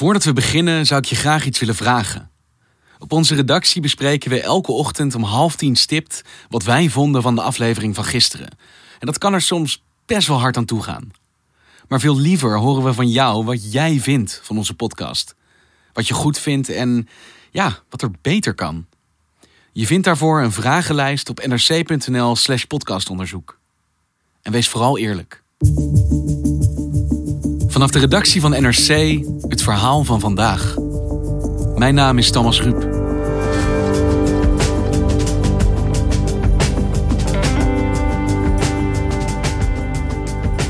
Voordat we beginnen zou ik je graag iets willen vragen. Op onze redactie bespreken we elke ochtend om half tien stipt wat wij vonden van de aflevering van gisteren. En dat kan er soms best wel hard aan toe gaan. Maar veel liever horen we van jou wat jij vindt van onze podcast. Wat je goed vindt en ja, wat er beter kan. Je vindt daarvoor een vragenlijst op nrc.nl/slash podcastonderzoek. En wees vooral eerlijk. Vanaf de redactie van NRC het verhaal van vandaag. Mijn naam is Thomas Ruip.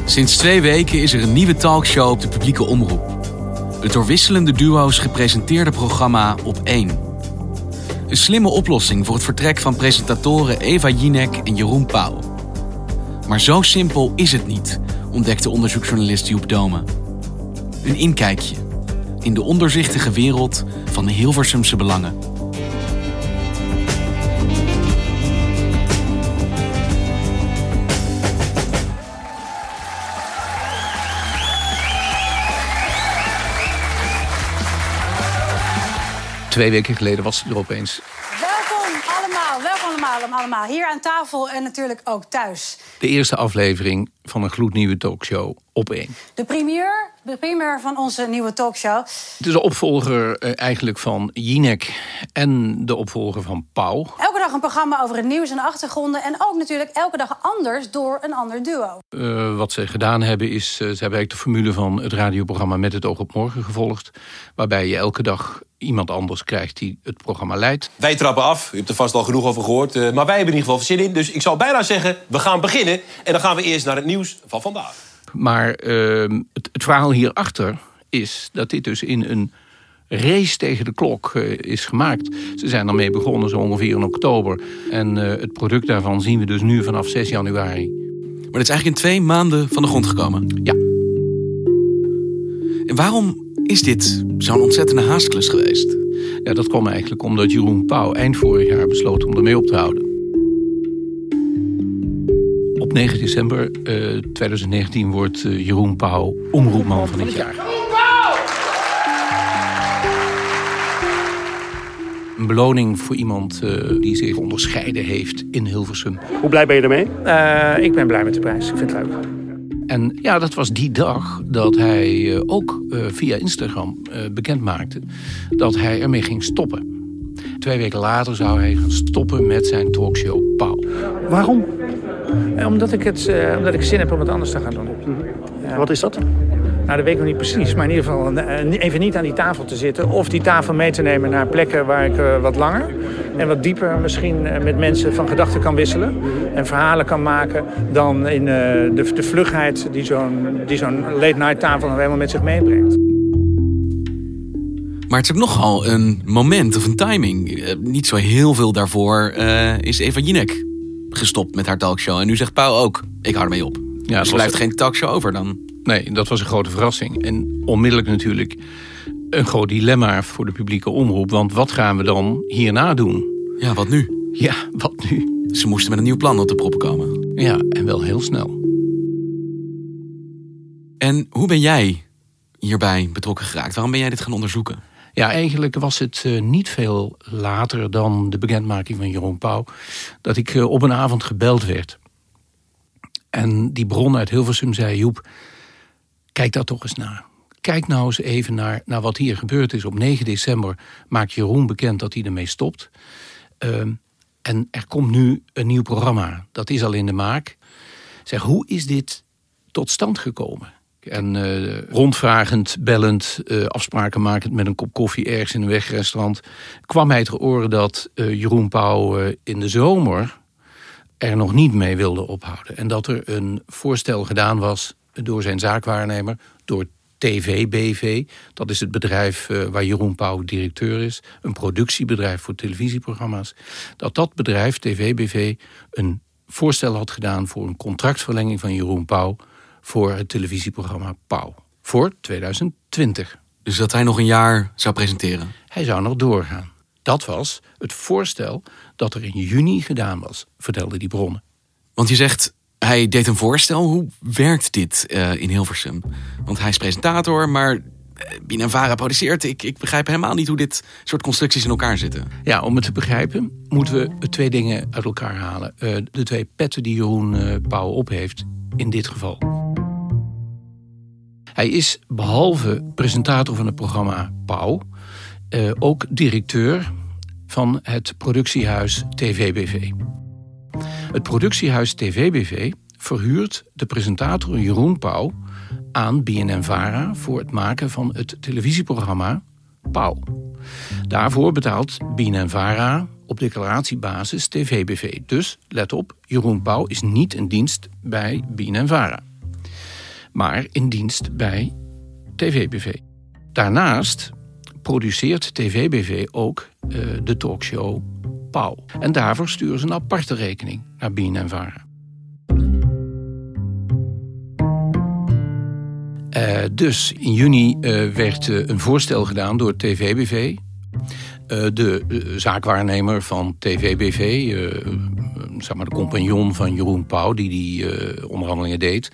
Sinds twee weken is er een nieuwe talkshow op de publieke omroep. Het door wisselende duo's gepresenteerde programma Op 1. Een slimme oplossing voor het vertrek van presentatoren Eva Jinek en Jeroen Pauw. Maar zo simpel is het niet, ontdekte onderzoeksjournalist Joep Dome. Een inkijkje in de onderzichtige wereld van de Hilversumse belangen. Twee weken geleden was hij er opeens. Allemaal, allemaal. Hier aan tafel en natuurlijk ook thuis. De eerste aflevering van een gloednieuwe talkshow op één. De primeur, de primeur van onze nieuwe talkshow. Het is de opvolger eh, eigenlijk van Jinek en de opvolger van Pauw. Dag een programma over het nieuws en achtergronden. En ook natuurlijk elke dag anders door een ander duo. Uh, wat ze gedaan hebben is, uh, ze hebben eigenlijk de formule van het radioprogramma Met het oog op morgen gevolgd. Waarbij je elke dag iemand anders krijgt die het programma leidt. Wij trappen af, u hebt er vast al genoeg over gehoord. Uh, maar wij hebben in ieder geval zin in. Dus ik zou bijna zeggen, we gaan beginnen. En dan gaan we eerst naar het nieuws van vandaag. Maar uh, het, het, verhaal hierachter is dat dit dus in een race tegen de klok uh, is gemaakt. Ze zijn ermee begonnen zo ongeveer in oktober. En uh, het product daarvan zien we dus nu vanaf 6 januari. Maar het is eigenlijk in twee maanden van de grond gekomen? Ja. En waarom is dit zo'n ontzettende haastklus geweest? Ja, dat kwam eigenlijk omdat Jeroen Pauw eind vorig jaar besloot om ermee op te houden. Op 9 december uh, 2019 wordt uh, Jeroen Pauw omroepman van het jaar. Een beloning voor iemand uh, die zich onderscheiden heeft in Hilversum. Hoe blij ben je ermee? Uh, ik ben blij met de prijs. Ik vind het leuk. En ja, dat was die dag dat hij uh, ook via Instagram bekend maakte dat hij ermee ging stoppen. Twee weken later zou hij gaan stoppen met zijn talkshow Pauw. Waarom? Omdat ik, het, uh, omdat ik zin heb om het anders te gaan doen. Ja. Wat is dat? Nou, dat weet ik nog niet precies. Maar in ieder geval uh, even niet aan die tafel te zitten. Of die tafel mee te nemen naar plekken waar ik uh, wat langer en wat dieper misschien met mensen van gedachten kan wisselen. En verhalen kan maken dan in de, de vlugheid die zo'n zo'n late night tafel nog helemaal met zich meebrengt. Maar het is ook nogal een moment of een timing. niet zo heel veel daarvoor is Eva Jinek gestopt met haar talkshow. En nu zegt Pauw ook, ik hou ermee op. Ja, dus er blijft geen talkshow over dan. Nee, dat was een grote verrassing. En onmiddellijk natuurlijk een groot dilemma voor de publieke omroep. Want wat gaan we dan hierna doen? Ja, wat nu? Ja, wat nu? Ze moesten met een nieuw plan op de proppen komen. Ja, en wel heel snel. En hoe ben jij hierbij betrokken geraakt? Waarom ben jij dit gaan onderzoeken? Ja, eigenlijk was het uh, niet veel later dan de bekendmaking van Jeroen Pauw... dat ik uh, op een avond gebeld werd. En die bron uit Hilversum zei... Joep, kijk daar toch eens naar. kijk nou eens even naar, naar wat hier gebeurd is. Op 9 december maakt Jeroen bekend dat hij ermee stopt. Ehm, en er komt nu een nieuw programma. Dat is al in de maak. Zeg, hoe is dit tot stand gekomen? En uh, rondvragend, bellend, uh, afspraken makend met een kop koffie ergens in een wegrestaurant, kwam hij ter oren dat uh, Jeroen Pauw in de zomer er nog niet mee wilde ophouden. En dat er een voorstel gedaan was door zijn zaakwaarnemer, door TVBV. Dat is het bedrijf waar Jeroen Pauw directeur is. Een productiebedrijf voor televisieprogramma's. Dat dat bedrijf, TVBV, een voorstel had gedaan voor een contractverlenging van Jeroen Pauw voor het televisieprogramma Pauw. Voor 2020. Dus dat hij nog een jaar zou presenteren? Hij zou nog doorgaan. Dat was het voorstel dat er in juni gedaan was, vertelde die bronnen. Want je zegt, hij deed een voorstel. Hoe werkt dit uh, in Hilversum? Want hij is presentator, maar Binenvara produceert. Ik, ik begrijp helemaal niet hoe dit soort constructies in elkaar zitten. Ja, om het te begrijpen moeten we twee dingen uit elkaar halen. Uh, de twee petten die Jeroen uh, Pauw op heeft in dit geval. Hij is behalve presentator van het programma Pauw... Ook directeur van het productiehuis TVBV. Het productiehuis TVBV verhuurt de presentator Jeroen Pauw aan BNN-VARA voor het maken van het televisieprogramma Pauw. Daarvoor betaalt BNN-VARA op declaratiebasis TVBV. Dus, let op, Jeroen Pauw is niet in dienst bij BNN-VARA. Maar in dienst bij TVBV. Daarnaast produceert TVBV ook uh, de talkshow Pauw. En daarvoor sturen ze een aparte rekening naar BNN-VARA. Uh, dus in juni uh, werd uh, een voorstel gedaan door TVBV. de zaakwaarnemer van TVBV, zeg maar de compagnon van Jeroen Pauw, die die onderhandelingen deed,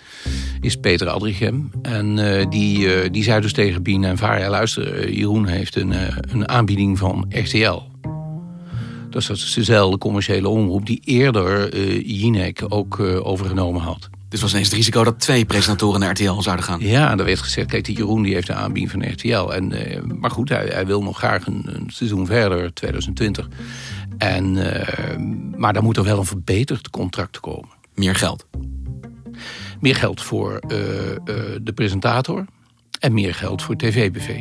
is Peter Adrichem. En die, die zei dus tegen Bien en luister, Jeroen heeft een, een aanbieding van RTL. Dus dat is dezelfde commerciële omroep die eerder Jinek ook overgenomen had. Dus was ineens het risico dat twee presentatoren naar RTL zouden gaan. Ja, daar werd gezegd, kijk, die Jeroen die heeft de aanbieding van RTL. En, uh, maar goed, hij, hij, wil nog graag een, een seizoen verder, 2020. En, uh, maar dan moet er wel een verbeterd contract komen. Meer geld? Meer geld voor uh, de presentator en meer geld voor TV-BV.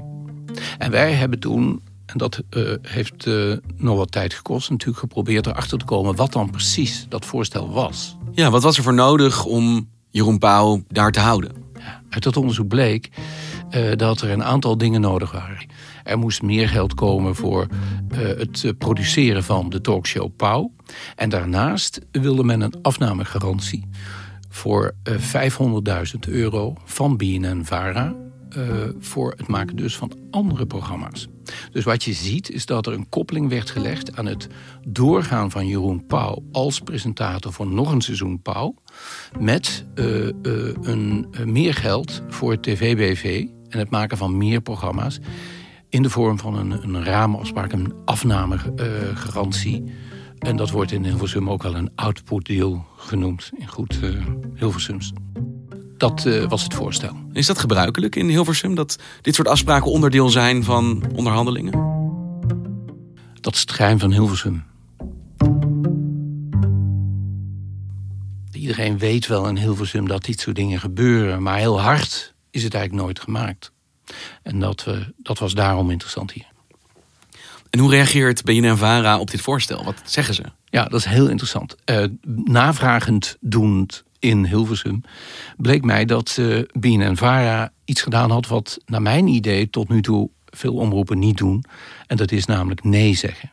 En wij hebben toen en dat uh, heeft uh, nog wat tijd gekost. Natuurlijk geprobeerd erachter te komen wat dan precies dat voorstel was. Ja, wat was er voor nodig om Jeroen Pauw daar te houden? Uit dat onderzoek bleek uh, dat er een aantal dingen nodig waren. Er moest meer geld komen voor het produceren van de talkshow Pauw. En daarnaast wilde men een afnamegarantie voor 500.000 euro van BNN-VARA voor het maken dus van andere programma's. Dus wat je ziet is dat er een koppeling werd gelegd aan het doorgaan van Jeroen Pauw als presentator voor nog een seizoen Pauw. Met uh, uh, een, meer geld voor TVBV en het maken van meer programma's. In de vorm van een, een raamafspraak, een afnamegarantie. en dat wordt in Hilversum ook wel een output deal genoemd. In goed Hilversums. Dat uh, was het voorstel. Is dat gebruikelijk in Hilversum? Dat dit soort afspraken onderdeel zijn van onderhandelingen? Dat is het geheim van Hilversum. Iedereen weet wel in Hilversum dat dit soort dingen gebeuren. Maar heel hard is het eigenlijk nooit gemaakt. En dat, uh, dat was daarom interessant hier. En hoe reageert BNN-VARA op dit voorstel? Wat zeggen ze? Ja, dat is heel interessant. Uh, navragend doend in Hilversum, bleek mij dat uh, en Vara iets gedaan had wat naar mijn idee tot nu toe veel omroepen niet doen. En dat is namelijk nee zeggen.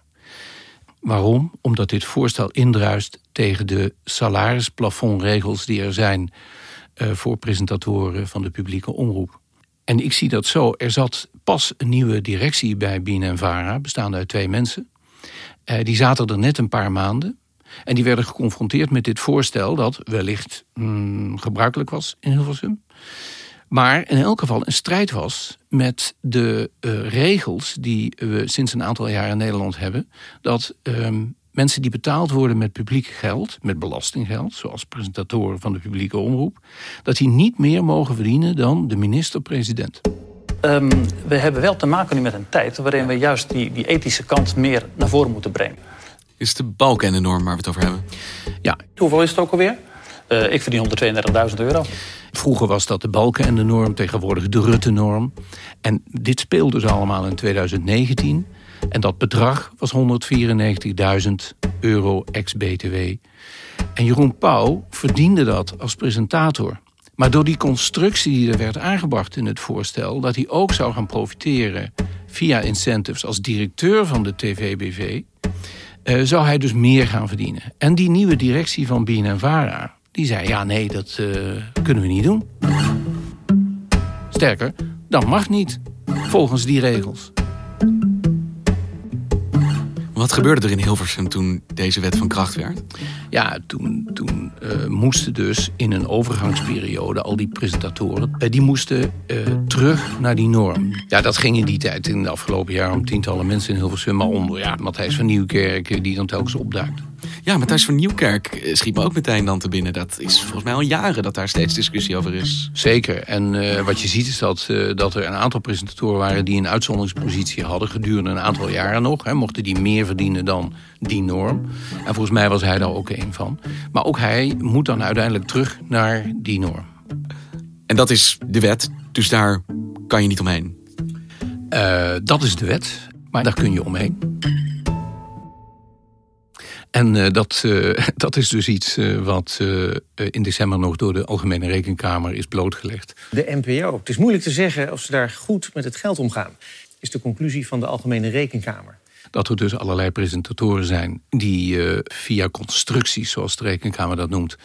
Waarom? Omdat dit voorstel indruist tegen de salarisplafondregels die er zijn uh, voor presentatoren van de publieke omroep. En ik zie dat zo. Er zat pas een nieuwe directie bij en Vara, bestaande uit twee mensen. Uh, die zaten er net een paar maanden. En die werden geconfronteerd met dit voorstel dat wellicht mm, gebruikelijk was in Hilversum. Maar in elk geval een strijd was met de uh, regels die we sinds een aantal jaar in Nederland hebben. Dat um, mensen die betaald worden met publiek geld, met belastinggeld, zoals presentatoren van de publieke omroep, dat die niet meer mogen verdienen dan de minister-president. Ehm, we hebben wel te maken nu met een tijd waarin we juist die, die ethische kant meer naar voren moeten brengen. Is de balk en de norm waar we het over hebben? Ja. Hoeveel is het ook alweer? Uh, ik verdien 132.000 euro. Vroeger was dat de balken en de norm, tegenwoordig de Rutte-norm. En dit speelde dus allemaal in 2019. En dat bedrag was 194.000 euro ex-BTW. En Jeroen Pauw verdiende dat als presentator. Maar door die constructie die er werd aangebracht in het voorstel... dat hij ook zou gaan profiteren via incentives als directeur van de TVBV... Eh, zou hij dus meer gaan verdienen. En die nieuwe directie van BNNVARA... die zei, ja nee, dat uh, kunnen we niet doen. Sterker, dat mag niet, volgens die regels. Wat gebeurde er in Hilversum toen deze wet van kracht werd? Ja, toen, toen uh, moesten dus in een overgangsperiode al die presentatoren... Uh, die moesten uh, terug naar die norm. Ja, dat ging in die tijd, in de afgelopen jaar... om tientallen mensen in Hilversum, maar onder ja, Matthijs van Nieuwkerk... die dan telkens opduikt. Ja, Matthijs van Nieuwkerk eh, schiet me ook meteen dan te binnen. Dat is volgens mij al jaren dat daar steeds discussie over is. Zeker. En uh, wat je ziet is dat, uh, dat er een aantal presentatoren waren... die een uitzonderingspositie hadden gedurende een aantal jaren nog. Hè, mochten die meer verdienen dan die norm. En volgens mij was hij daar ook een van. Maar ook hij moet dan uiteindelijk terug naar die norm. En dat is de wet, dus daar kan je niet omheen? Uh, dat is de wet, maar daar kun je omheen. En uh, dat, uh, dat is dus iets uh, wat in december nog door de Algemene Rekenkamer is blootgelegd. De NPO. Het is moeilijk te zeggen of ze daar goed met het geld omgaan, is de conclusie van de Algemene Rekenkamer. Dat er dus allerlei presentatoren zijn die via constructies, zoals de Rekenkamer dat noemt,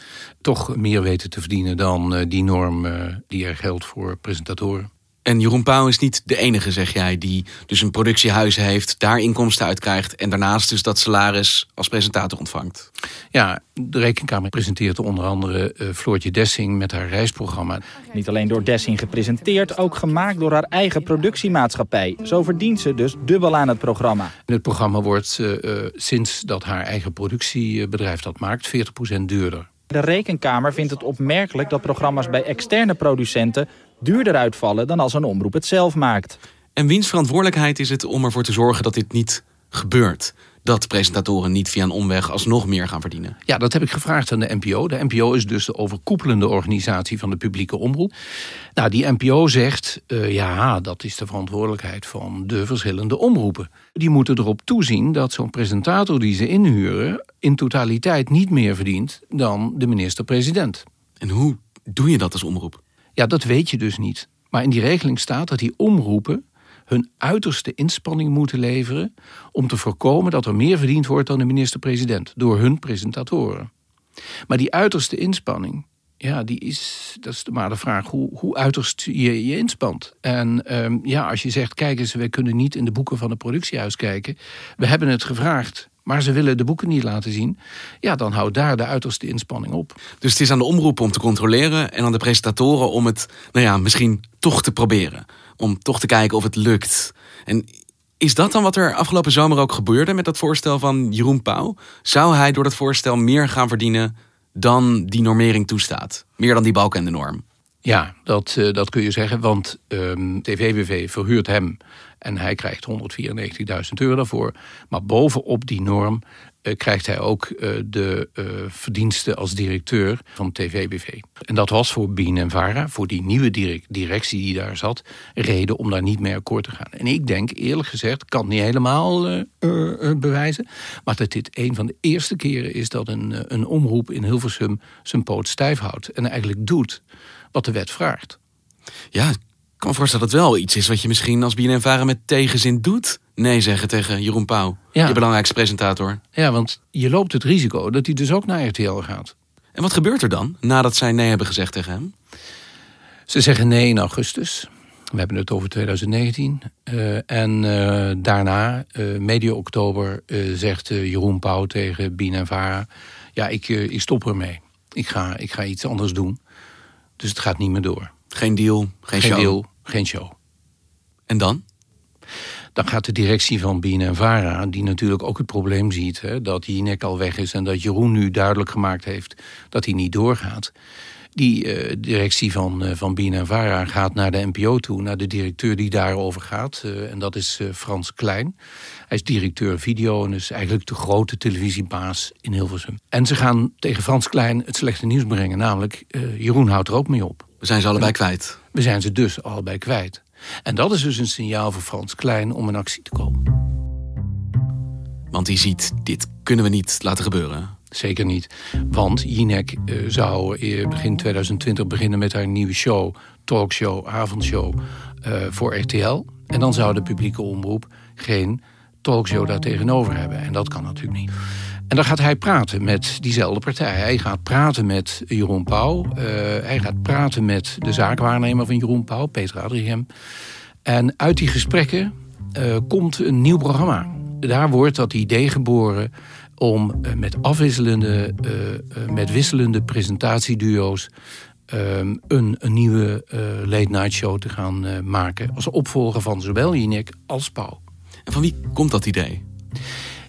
toch meer weten te verdienen dan die norm die er geldt voor presentatoren. En Jeroen Pauw is niet de enige, zeg jij, die dus een productiehuis heeft, daar inkomsten uit krijgt en daarnaast dus dat salaris als presentator ontvangt. Ja, de Rekenkamer presenteert onder andere uh, Floortje Dessing met haar reisprogramma. Niet alleen door Dessing gepresenteerd, ook gemaakt door haar eigen productiemaatschappij. Zo verdient ze dus dubbel aan het programma. Het programma wordt uh, uh, sinds dat haar eigen productiebedrijf dat maakt 40% duurder. De Rekenkamer vindt het opmerkelijk dat programma's bij externe producenten duurder uitvallen dan als een omroep het zelf maakt. En wiens verantwoordelijkheid is het om ervoor te zorgen dat dit niet gebeurt? Dat presentatoren niet via een omweg alsnog meer gaan verdienen? Ja, dat heb ik gevraagd aan de NPO. De NPO is dus de overkoepelende organisatie van de publieke omroep. Nou, die NPO zegt, uh, ja, dat is de verantwoordelijkheid van de verschillende omroepen. Die moeten erop toezien dat zo'n presentator die ze inhuren... in totaliteit niet meer verdient dan de minister-president. En hoe doe je dat als omroep? Ja, dat weet je dus niet. Maar in die regeling staat dat die omroepen hun uiterste inspanning moeten leveren om te voorkomen dat er meer verdiend wordt dan de minister-president door hun presentatoren. Maar die uiterste inspanning, ja, die is, dat is maar de vraag hoe, hoe uiterst je je inspant. En um, ja, als je zegt, kijk eens, we kunnen niet in de boeken van het productiehuis kijken. We hebben het gevraagd maar ze willen de boeken niet laten zien, ja, dan houdt daar de uiterste inspanning op. Dus het is aan de omroep om te controleren en aan de presentatoren om het, nou ja, misschien toch te proberen. Om toch te kijken of het lukt. En is dat dan wat er afgelopen zomer ook gebeurde met dat voorstel van Jeroen Pauw? Zou hij door dat voorstel meer gaan verdienen dan die normering toestaat? Meer dan die balk en de norm? Ja, dat, uh, dat kun je zeggen, want um, verhuurt hem en hij krijgt 194.000 euro daarvoor. Maar bovenop die norm krijgt hij ook uh, de uh, verdiensten als directeur van TVBV. En dat was voor Bien en Vara, voor die nieuwe direct, directie die daar zat, reden om daar niet mee akkoord te gaan. En ik denk, eerlijk gezegd, kan het niet helemaal bewijzen, maar dat dit een van de eerste keren is dat een, een omroep in Hilversum zijn poot stijf houdt en eigenlijk doet wat de wet vraagt. Ja, ik kan me voorstellen dat het wel iets is wat je misschien als BNN-varen met tegenzin doet. Nee zeggen tegen Jeroen Pauw, ja. je belangrijkste presentator. Ja, want je loopt het risico dat hij dus ook naar RTL gaat. En wat gebeurt er dan, nadat zij nee hebben gezegd tegen hem? Ze zeggen nee in augustus. We hebben het over 2019. Uh, en uh, daarna, uh, medio oktober, zegt Jeroen Pauw tegen BNN-vara... ja, ik, ik stop ermee. Ik ga, ik ga iets anders doen. Dus het gaat niet meer door. Geen deal, geen, geen show? Deal, geen show. En dan? Dan gaat de directie van BNNVARA, die natuurlijk ook het probleem ziet... Hè, dat Jinek al weg is en dat Jeroen nu duidelijk gemaakt heeft dat hij niet doorgaat... Die eh, directie van, uh, van BNNVARA gaat naar de NPO toe, naar de directeur die daarover gaat. Uh, en dat is Frans Klein. Hij is directeur video en is eigenlijk de grote televisiebaas in Hilversum. En ze gaan tegen Frans Klein het slechte nieuws brengen, namelijk Jeroen houdt er ook mee op. We zijn ze allebei kwijt. We zijn ze dus allebei kwijt. En dat is dus een signaal voor Frans Klein om in actie te komen. Want hij ziet, dit kunnen we niet laten gebeuren. Zeker niet. Want Jinek uh, zou begin 2020 beginnen met haar nieuwe show, talkshow, avondshow uh, voor RTL. En dan zou de publieke omroep geen talkshow daar tegenover hebben. En dat kan natuurlijk niet. En dan gaat hij praten met diezelfde partij. Hij gaat praten met Jeroen Pauw. Uh, hij gaat praten met de zaakwaarnemer van Jeroen Pauw, Peter Adriem. En uit die gesprekken komt een nieuw programma. Daar wordt dat idee geboren om uh, met afwisselende, met wisselende presentatieduo's een, een, nieuwe late night show te gaan maken. Als opvolger van zowel Jinek als Pauw. En van wie komt dat idee?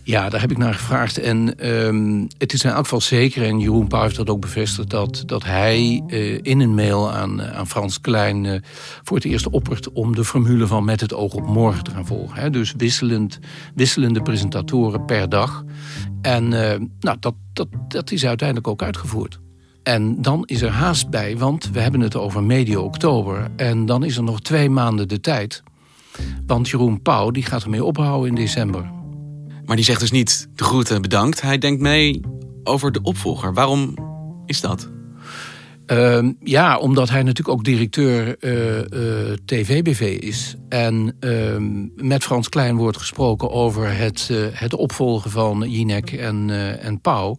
Ja, daar heb ik naar gevraagd. En um, het is in elk geval zeker, en Jeroen Pauw heeft dat ook bevestigd... dat, dat hij uh, in een mail aan, aan Frans Klein uh, voor het eerst oppert... om de formule van Met het oog op morgen te gaan volgen. Hè? Dus wisselend, wisselende presentatoren per dag. En nou, dat, dat, dat is uiteindelijk ook uitgevoerd. En dan is er haast bij, want we hebben het over medio oktober. En dan is er nog twee maanden de tijd. Want Jeroen Pauw die gaat ermee ophouden in december. Maar die zegt dus niet de groeten bedankt. Hij denkt mee over de opvolger. Waarom is dat? Uh, ja, omdat hij natuurlijk ook directeur uh, uh, TVBV is. En ehm, met Frans Klein wordt gesproken over het, uh, het opvolgen van Jinek en, en Pauw.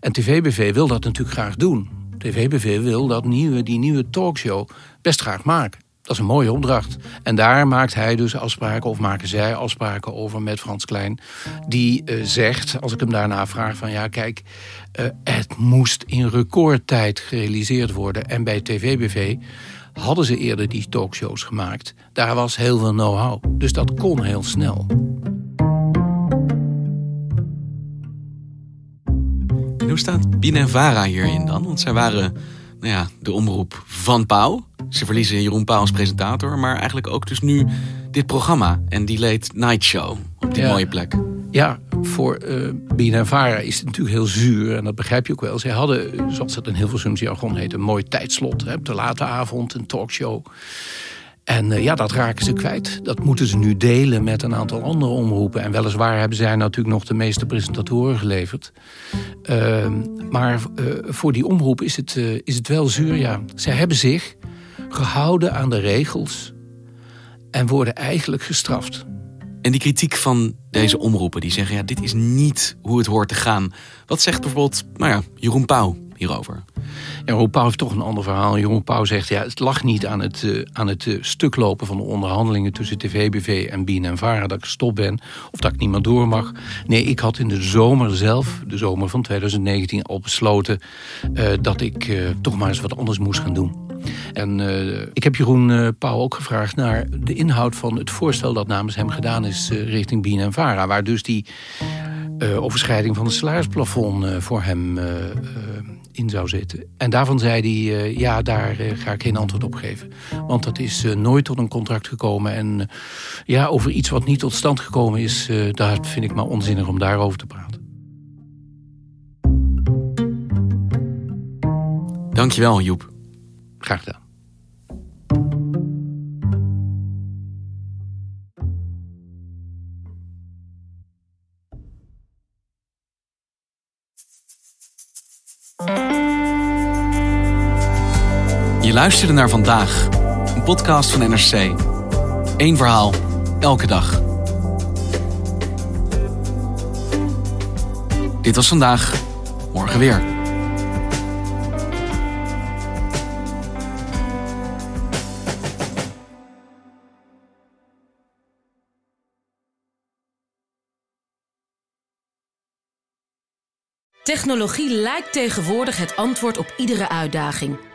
En TVBV wil dat natuurlijk graag doen. TVBV wil dat nieuwe, die nieuwe talkshow best graag maken. Dat is een mooie opdracht. En daar maakt hij dus afspraken, of maken zij afspraken over met Frans Klein. Die uh, zegt, als ik hem daarna vraag van ja kijk, uh, het moest in recordtijd gerealiseerd worden. En bij TVBV hadden ze eerder die talkshows gemaakt. Daar was heel veel know-how. Dus dat kon heel snel. En hoe staat Binevara hierin dan? Want zij waren nou ja, de omroep van Pauw. Ze verliezen Jeroen Pauw als presentator, maar eigenlijk ook dus nu dit programma en die late night show op die mooie plek. Ja, voor uh, BNNVARA is het natuurlijk heel zuur en dat begrijp je ook wel. Zij hadden, zoals het in heel veel jargon heet, een mooi tijdslot. Hè, op de late avond, een talkshow. En uh, ja, dat raken ze kwijt. Dat moeten ze nu delen met een aantal andere omroepen. En weliswaar hebben zij natuurlijk nog de meeste presentatoren geleverd. Uh, maar uh, voor die omroep is het, is het wel zuur, ja. Zij hebben zich gehouden aan de regels en worden eigenlijk gestraft. En die kritiek van deze omroepen, die zeggen... ja, dit is niet hoe het hoort te gaan. Wat zegt bijvoorbeeld nou ja, Jeroen Pauw hierover? Jeroen Pauw heeft toch een ander verhaal. Jeroen Pauw zegt, ja, het lag niet aan het, uh, aan het uh, stuklopen van de onderhandelingen... tussen TVBV en BNNVARA dat ik gestopt ben... of dat ik niet meer door mag. Nee, ik had in de zomer zelf, de zomer van 2019, al besloten... Uh, dat ik toch maar eens wat anders moest gaan doen. En ik heb Jeroen uh, Pauw ook gevraagd naar de inhoud van het voorstel dat namens hem gedaan is richting BNNVARA. Waar dus die overschrijding van het salarisplafond voor hem in zou zitten. En daarvan zei hij, ja, daar ga ik geen antwoord op geven. Want dat is nooit tot een contract gekomen. En ja, over iets wat niet tot stand gekomen is, daar vind ik maar onzinnig om daarover te praten. Dankjewel, Joep. Graag gedaan. Luisterde naar vandaag, een podcast van NRC. Eén verhaal, elke dag. Dit was vandaag, morgen weer. Technologie lijkt tegenwoordig het antwoord op iedere uitdaging.